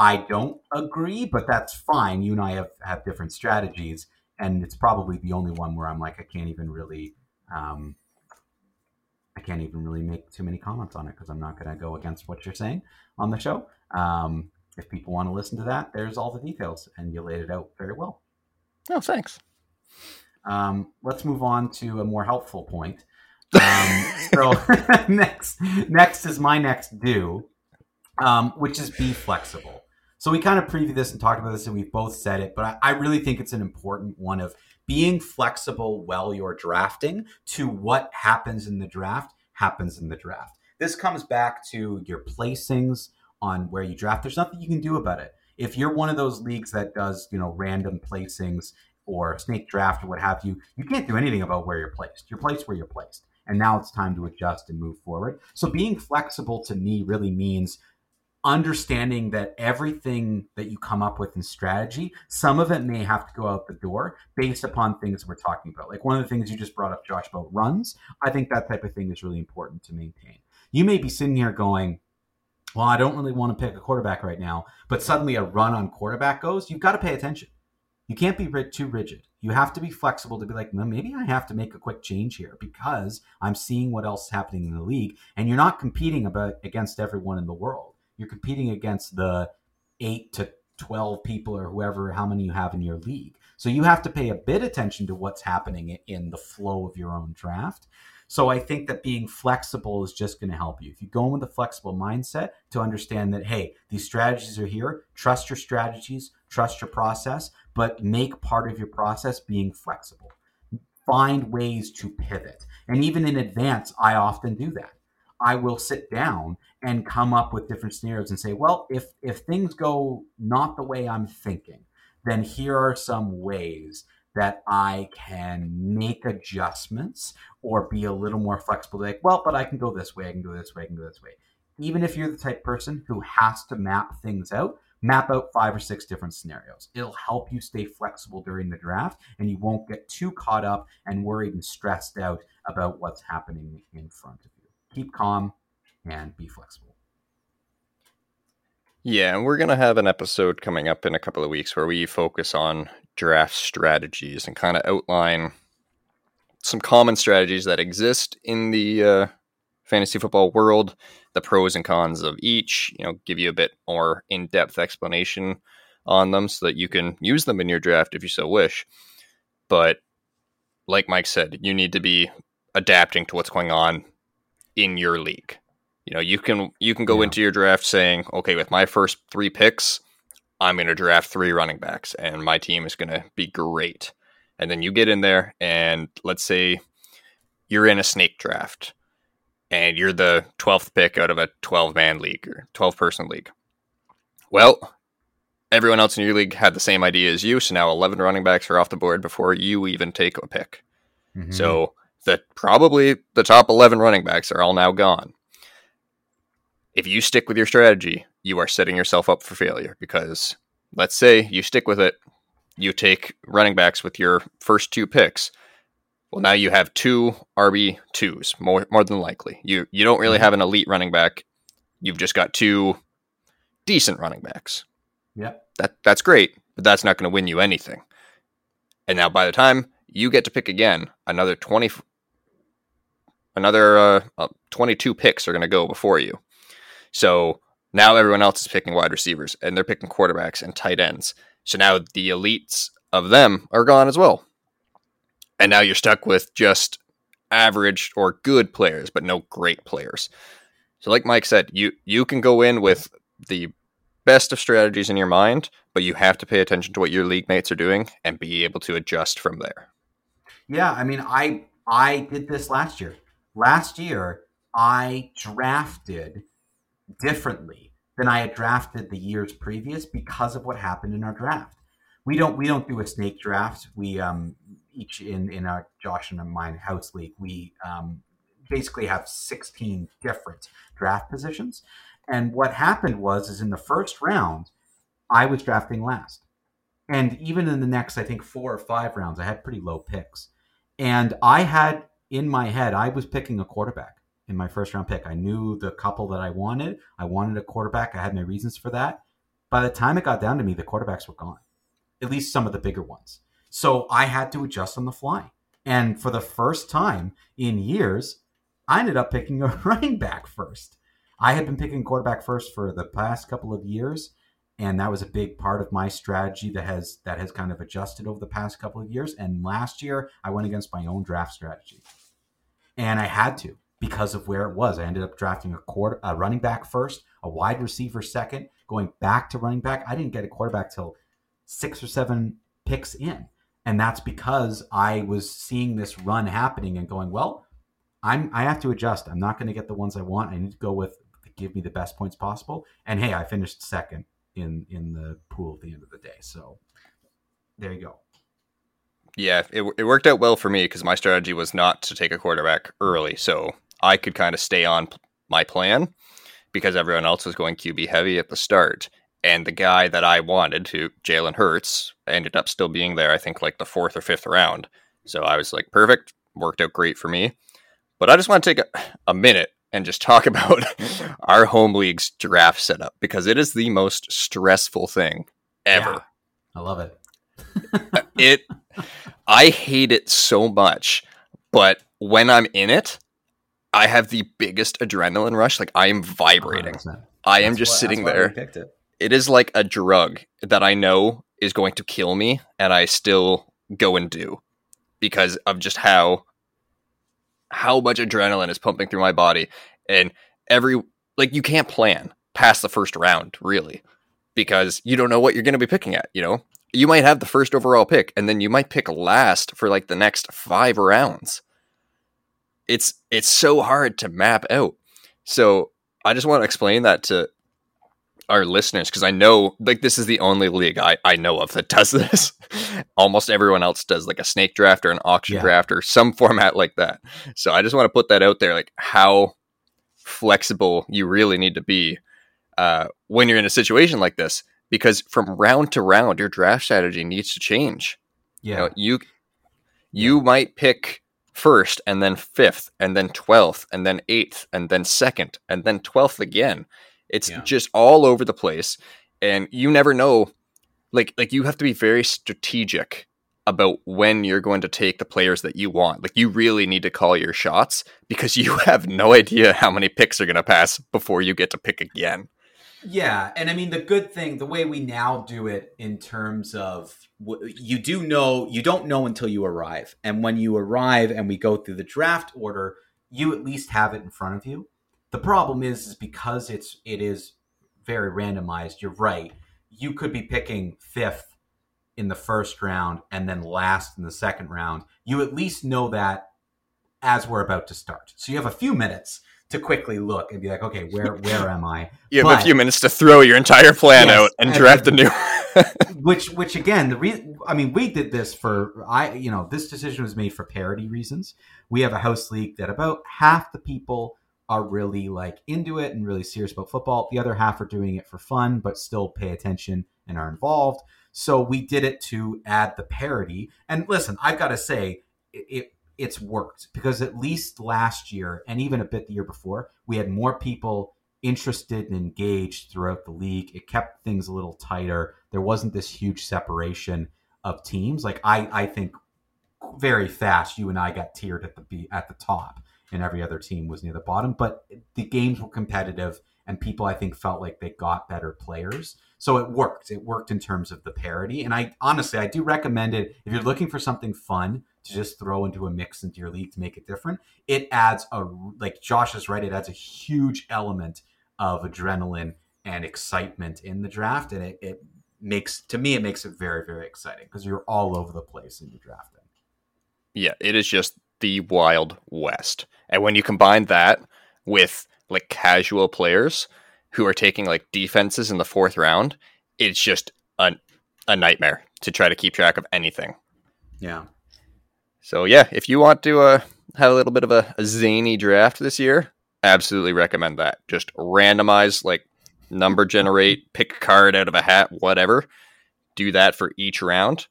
I don't agree, but that's fine. You and I have, have different strategies, and it's probably the only one where I'm like, I can't even really, um, I can't even really make too many comments on it because I'm not going to go against what you're saying on the show. Um, if people want to listen to that, there's all the details, and you laid it out very well. Oh, thanks. Um, let's move on to a more helpful point. Um, so next, next is my next do, um, which is be flexible. So we kind of previewed this and talked about this, and we've both said it, but I, I really think it's an important one of being flexible while you're drafting to what happens in the draft happens in the draft. This comes back to your placings on where you draft. There's nothing you can do about it. If you're one of those leagues that does, you know, random placings or snake draft or what have you, you can't do anything about where you're placed. You're placed where you're placed. And now it's time to adjust and move forward. So being flexible to me really means understanding that everything that you come up with in strategy, some of it may have to go out the door based upon things we're talking about. Like one of the things you just brought up, Josh, about runs. I think that type of thing is really important to maintain. You may be sitting here going, well, I don't really want to pick a quarterback right now, but suddenly a run on quarterback goes, you've got to pay attention. You can't be too rigid. You have to be flexible to be like, well, maybe I have to make a quick change here because I'm seeing what else is happening in the league. And you're not competing about against everyone in the world you're competing against the eight to 12 people or whoever, how many you have in your league. So you have to pay a bit attention to what's happening in the flow of your own draft. So I think that being flexible is just going to help you. If you go in with a flexible mindset to understand that, hey, these strategies are here, trust your strategies, trust your process, but make part of your process being flexible. Find ways to pivot. And even in advance, I often do that. I will sit down and come up with different scenarios and say, well, if if things go not the way I'm thinking, then here are some ways that I can make adjustments or be a little more flexible. Like, well, but I can go this way, I can go this way, I can go this way. Even if you're the type person who has to map things out, map out five or six different scenarios. It'll help you stay flexible during the draft and you won't get too caught up and worried and stressed out about what's happening in front of you. Keep calm, and be flexible. Yeah, and we're going to have an episode coming up in a couple of weeks where we focus on draft strategies and kind of outline some common strategies that exist in the uh, fantasy football world, the pros and cons of each, you know, give you a bit more in depth explanation on them so that you can use them in your draft if you so wish. But like Mike said, you need to be adapting to what's going on in your league. You know, you can you can go yeah. into your draft saying, okay, with my first three picks, I'm going to draft three running backs, and my team is going to be great. And then you get in there, and let's say you're in a snake draft, and you're the 12th pick out of a 12 man league or 12 person league. Well, everyone else in your league had the same idea as you, so now 11 running backs are off the board before you even take a pick. Mm-hmm. So that probably the top 11 running backs are all now gone if you stick with your strategy, you are setting yourself up for failure because let's say you stick with it, you take running backs with your first two picks. Well, now you have two RB twos, more more than likely. You you don't really mm-hmm. have an elite running back. You've just got two decent running backs. Yeah. That that's great, but that's not going to win you anything. And now by the time you get to pick again, another 20 another uh, uh 22 picks are going to go before you. So now everyone else is picking wide receivers and they're picking quarterbacks and tight ends. So now the elites of them are gone as well. And now you're stuck with just average or good players, but no great players. So like Mike said, you you can go in with the best of strategies in your mind, but you have to pay attention to what your league mates are doing and be able to adjust from there. Yeah, I mean, I I did this last year. Last year, I drafted differently than I had drafted the years previous because of what happened in our draft. We don't we don't do a snake draft. We um each in in our Josh and mine house league we um basically have 16 different draft positions. And what happened was is in the first round I was drafting last. And even in the next I think 4 or 5 rounds I had pretty low picks. And I had in my head I was picking a quarterback in my first round pick. I knew the couple that I wanted. I wanted a quarterback. I had my reasons for that. By the time it got down to me, the quarterbacks were gone, at least some of the bigger ones. So I had to adjust on the fly. And for the first time in years, I ended up picking a running back first. I had been picking quarterback first for the past couple of years, and that was a big part of my strategy that has that has kind of adjusted over the past couple of years. And last year, I went against my own draft strategy and I had to because of where it was. I ended up drafting a quarter, a running back first, a wide receiver second, going back to running back. I didn't get a quarterback till six or seven picks in, and that's because I was seeing this run happening and going, well, I'm I have to adjust. I'm not going to get the ones I want. I need to go with give me the best points possible. And hey, I finished second in in the pool at the end of the day. So there you go. Yeah, it, it worked out well for me because my strategy was not to take a quarterback early. So I could kind of stay on my plan because everyone else was going QB heavy at the start. And the guy that I wanted to, Jalen Hurts, ended up still being there, I think like the fourth or fifth round. So I was like, perfect, worked out great for me. But I just want to take a, a minute and just talk about our home league's draft setup because it is the most stressful thing ever. Yeah, I love it. Uh, it I hate it so much, but when I'm in it, I have the biggest adrenaline rush. Like I am vibrating. 100%. I am that's just sitting there. It. is like a drug that I know is going to kill me, and I still go and do because of just how how much adrenaline is pumping through my body, and every like you can't plan past the first round really because you don't know what you're going to be picking at. You know, you might have the first overall pick, and then you might pick last for like the next five rounds. It's it's so hard to map out. So I just want to explain that to our listeners because I know like this is the only league I, I know of that does this. Almost everyone else does like a snake draft or an auction yeah. draft or some format like that. So I just want to put that out there, like how flexible you really need to be uh, when you're in a situation like this because from round to round, your draft strategy needs to change. Yeah, you know, you, you might pick first and then fifth and then 12th and then eighth and then second and then 12th again. It's yeah. just all over the place. And you never know like like you have to be very strategic about when you're going to take the players that you want. Like you really need to call your shots because you have no idea how many picks are going to pass before you get to pick again. Yeah, and I mean the good thing, the way we now do it in terms of you do know, you don't know until you arrive. And when you arrive and we go through the draft order, you at least have it in front of you. The problem is is because it's it is very randomized, you're right. You could be picking 5th in the first round and then last in the second round. You at least know that as we're about to start. So you have a few minutes to quickly look and be like, okay, where where am I? You have but, a few minutes to throw your entire plan yes, out and, and draft the new. which which again, the reason I mean, we did this for I you know this decision was made for parity reasons. We have a house league that about half the people are really like into it and really serious about football. The other half are doing it for fun, but still pay attention and are involved. So we did it to add the parody. And listen, I've got to say, it, it it's worked because at least last year and even a bit the year before, we had more people interested and engaged throughout the league. It kept things a little tighter. There wasn't this huge separation of teams. Like I, I think very fast, you and I got tiered at the at the top, and every other team was near the bottom. But the games were competitive, and people I think felt like they got better players. So it worked. It worked in terms of the parity. And I honestly, I do recommend it if you're looking for something fun to just throw into a mix into your league to make it different. It adds a like Josh is right. It adds a huge element of adrenaline and excitement in the draft, and it, it makes to me it makes it very very exciting because you're all over the place in your drafting. Yeah, it is just the wild west, and when you combine that with like casual players who are taking like defenses in the fourth round, it's just a a nightmare to try to keep track of anything. Yeah. So yeah, if you want to uh, have a little bit of a, a zany draft this year, absolutely recommend that. Just randomize, like number generate, pick a card out of a hat, whatever. Do that for each round,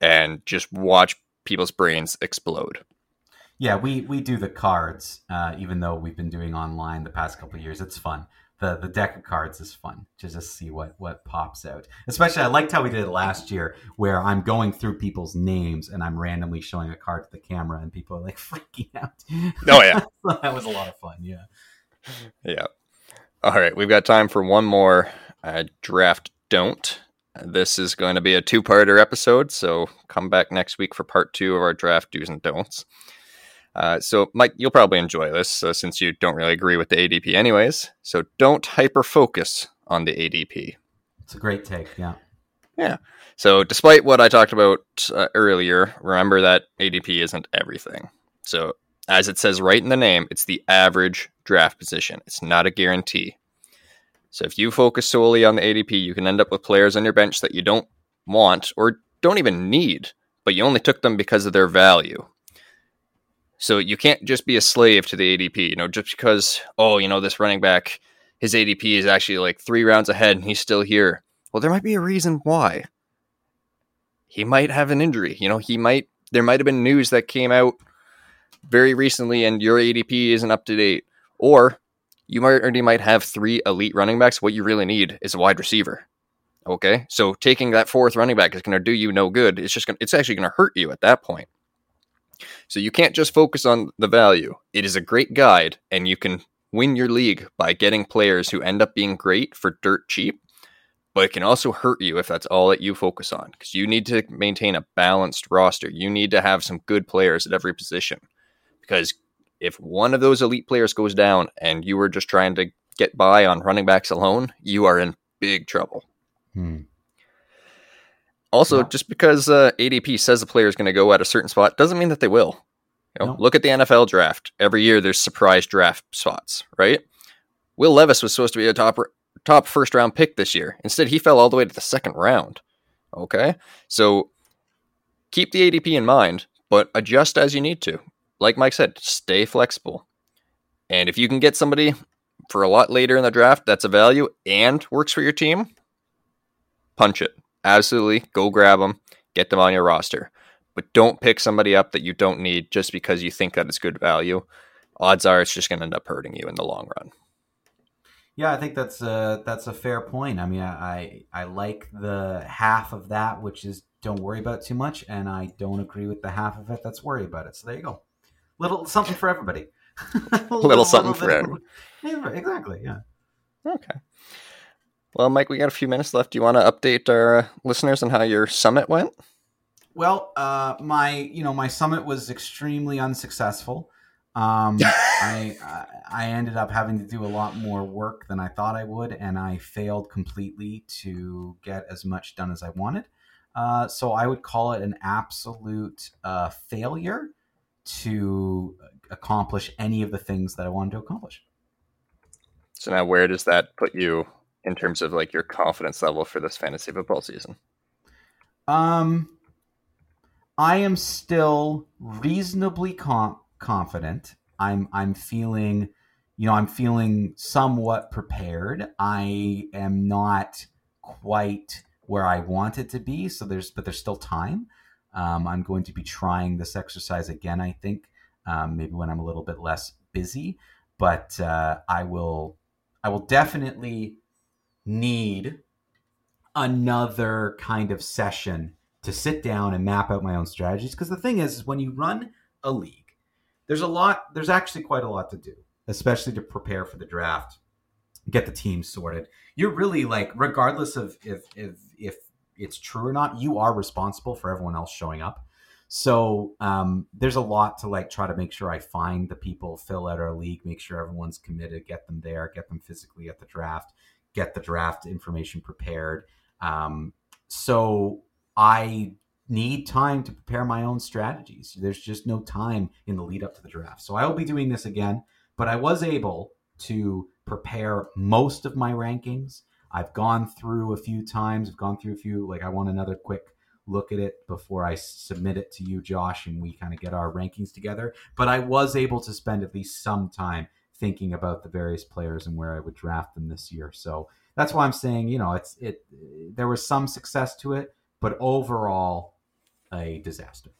and just watch people's brains explode. Yeah, we we do the cards, uh, even though we've been doing online the past couple years. It's fun the the deck of cards is fun to just see what what pops out. Especially, I liked how we did it last year, where I'm going through people's names and I'm randomly showing a card to the camera, and people are like freaking out. Oh yeah, that was a lot of fun. Yeah, yeah. All right, we've got time for one more uh, draft. Don't. This is going to be a two-parter episode, so come back next week for part two of our draft do's and don'ts. Uh, so, Mike, you'll probably enjoy this uh, since you don't really agree with the ADP, anyways. So, don't hyper focus on the ADP. It's a great take. Yeah. Yeah. So, despite what I talked about uh, earlier, remember that ADP isn't everything. So, as it says right in the name, it's the average draft position. It's not a guarantee. So, if you focus solely on the ADP, you can end up with players on your bench that you don't want or don't even need, but you only took them because of their value. So you can't just be a slave to the ADP, you know, just because, oh, you know, this running back, his ADP is actually like three rounds ahead and he's still here. Well, there might be a reason why. He might have an injury. You know, he might, there might have been news that came out very recently and your ADP isn't up to date. Or you might already might have three elite running backs. What you really need is a wide receiver. Okay. So taking that fourth running back is going to do you no good. It's just going to, it's actually going to hurt you at that point. So you can't just focus on the value. It is a great guide, and you can win your league by getting players who end up being great for dirt cheap. But it can also hurt you if that's all that you focus on because you need to maintain a balanced roster. You need to have some good players at every position because if one of those elite players goes down and you were just trying to get by on running backs alone, you are in big trouble. Hmm. Also, Yeah. just because uh, ADP says a player is going to go at a certain spot doesn't mean that they will. You know, No. Look at the NFL draft. Every year there's surprise draft spots, right? Will Levis was supposed to be a top top first round pick this year. Instead, he fell all the way to the second round. Okay, so keep the ADP in mind, but adjust as you need to. Like Mike said, stay flexible. And if you can get somebody for a lot later in the draft that's a value and works for your team, punch it. Absolutely, go grab them, get them on your roster. But don't pick somebody up that you don't need just because you think that it's good value. Odds are it's just going to end up hurting you in the long run. Yeah, I think that's a that's a fair point. I mean, I I like the half of that which is don't worry about it too much, and I don't agree with the half of it that's worry about it. So there you go, little something for everybody. A Little something for bit- everyone. Exactly. Yeah. Okay. Well, Mike, we got a few minutes left. Do you want to update our uh, listeners on how your summit went? Well, uh, my you know my summit was extremely unsuccessful. Um, I I- I ended up having to do a lot more work than I thought I would, and I failed completely to get as much done as I wanted. Uh, so I would call it an absolute uh, failure to accomplish any of the things that I wanted to accomplish. So now, where does that put you in terms of like your confidence level for this fantasy football season? Um, I am still reasonably com- confident. I'm I'm feeling, you know, I'm feeling somewhat prepared. I am not quite where I want it to be, so there's but there's still time. Um, I'm going to be trying this exercise again. I think um, maybe when I'm a little bit less busy, but uh, I will I will definitely need another kind of session to sit down and map out my own strategies. Because the thing is, is when you run a league there's a lot there's actually quite a lot to do especially to prepare for the draft get the team sorted. You're really like regardless of if if if it's true or not you are responsible for everyone else showing up. So um, there's a lot to like try to make sure i find the people fill out our league make sure everyone's committed get them there get them physically at the draft get the draft information prepared um, so I need time to prepare my own strategies. There's just no time in the lead up to the draft. So I will be doing this again, but I was able to prepare most of my rankings. I've gone through a few times, I've gone through a few, like I want another quick look at it before I submit it to you, Josh, and we kind of get our rankings together. But I was able to spend at least some time thinking about the various players and where I would draft them this year. So that's why I'm saying, you know, it's it there was some success to it, but overall a disaster.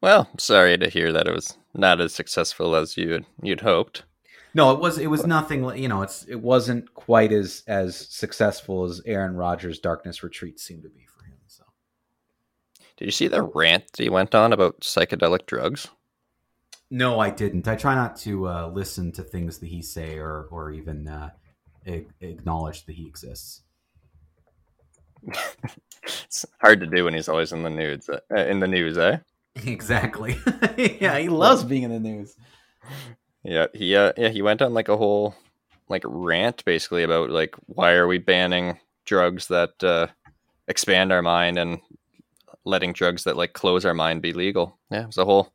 Well, sorry to hear that it was not as successful as you'd you'd hoped. No, it was it was nothing. You know, it's it wasn't quite as as successful as Aaron Rodgers' Darkness Retreat seemed to be for him. So Did you see the rant that he went on about psychedelic drugs? No, I didn't. I try not to uh, listen to things that he say or or even uh, a- acknowledge that he exists. It's hard to do when he's always in the news. Uh, in the news, eh? Exactly. yeah, he loves being in the news. Yeah, he uh, yeah he went on like a whole like rant basically about like why are we banning drugs that uh, expand our mind and letting drugs that like close our mind be legal. Yeah, it was a whole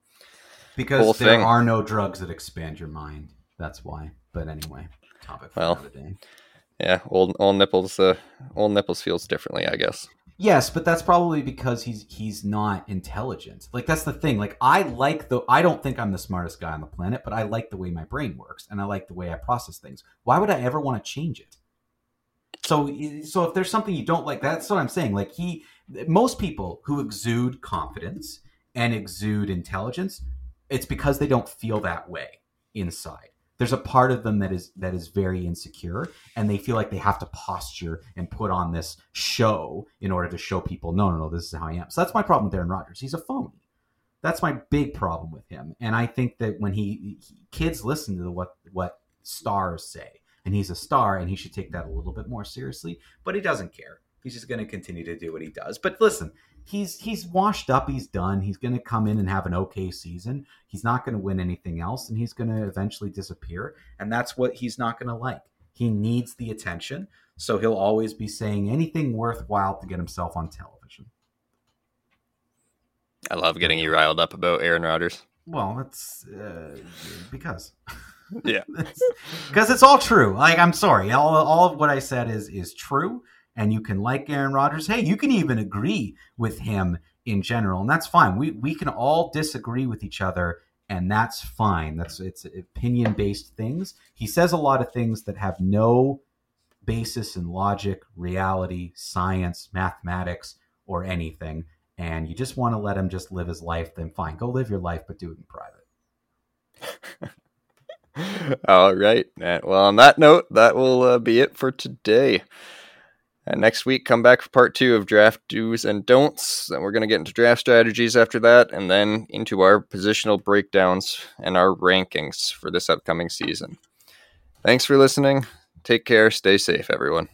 Because there thing. are no drugs that expand your mind. That's why. But anyway, topic for Well. another day. yeah old old nipples uh old nipples feels differently I guess. Yes, but that's probably because he's he's not intelligent. Like that's the thing. Like I like the I don't think I'm the smartest guy on the planet, but I like the way my brain works and I like the way I process things. Why would I ever want to change it? So so if there's something you don't like, that's what I'm saying. Like he most people who exude confidence and exude intelligence, it's because they don't feel that way inside. There's a part of them that is that is very insecure and they feel like they have to posture and put on this show in order to show people, no, no, no, this is how I am. So that's my problem with Aaron Rodgers. He's a phony. That's my big problem with him. And I think that when he, he kids listen to what what stars say, and he's a star, and he should take that a little bit more seriously. But he doesn't care. He's just going to continue to do what he does. But listen, he's he's washed up. He's done. He's going to come in and have an okay season. He's not going to win anything else, and he's going to eventually disappear. And that's what he's not going to like. He needs the attention, so he'll always be saying anything worthwhile to get himself on television. I love getting you riled up about Aaron Rodgers. Well, it's uh, because Yeah. because it's all true. Like I'm sorry, all, all of what I said is is true, and you can like Aaron Rodgers. Hey, you can even agree with him in general, and that's fine. We we can all disagree with each other, and that's fine. That's it's opinion based things. He says a lot of things that have no basis in logic, reality, science, mathematics, or anything. And you just want to let him just live his life, then fine, go live your life, but do it in private. All right. Well, on that note, that will uh, be it for today. And next week, come back for part two of draft do's and don'ts. And we're going to get into draft strategies after that, and then into our positional breakdowns and our rankings for this upcoming season. Thanks for listening. Take care. Stay safe, everyone.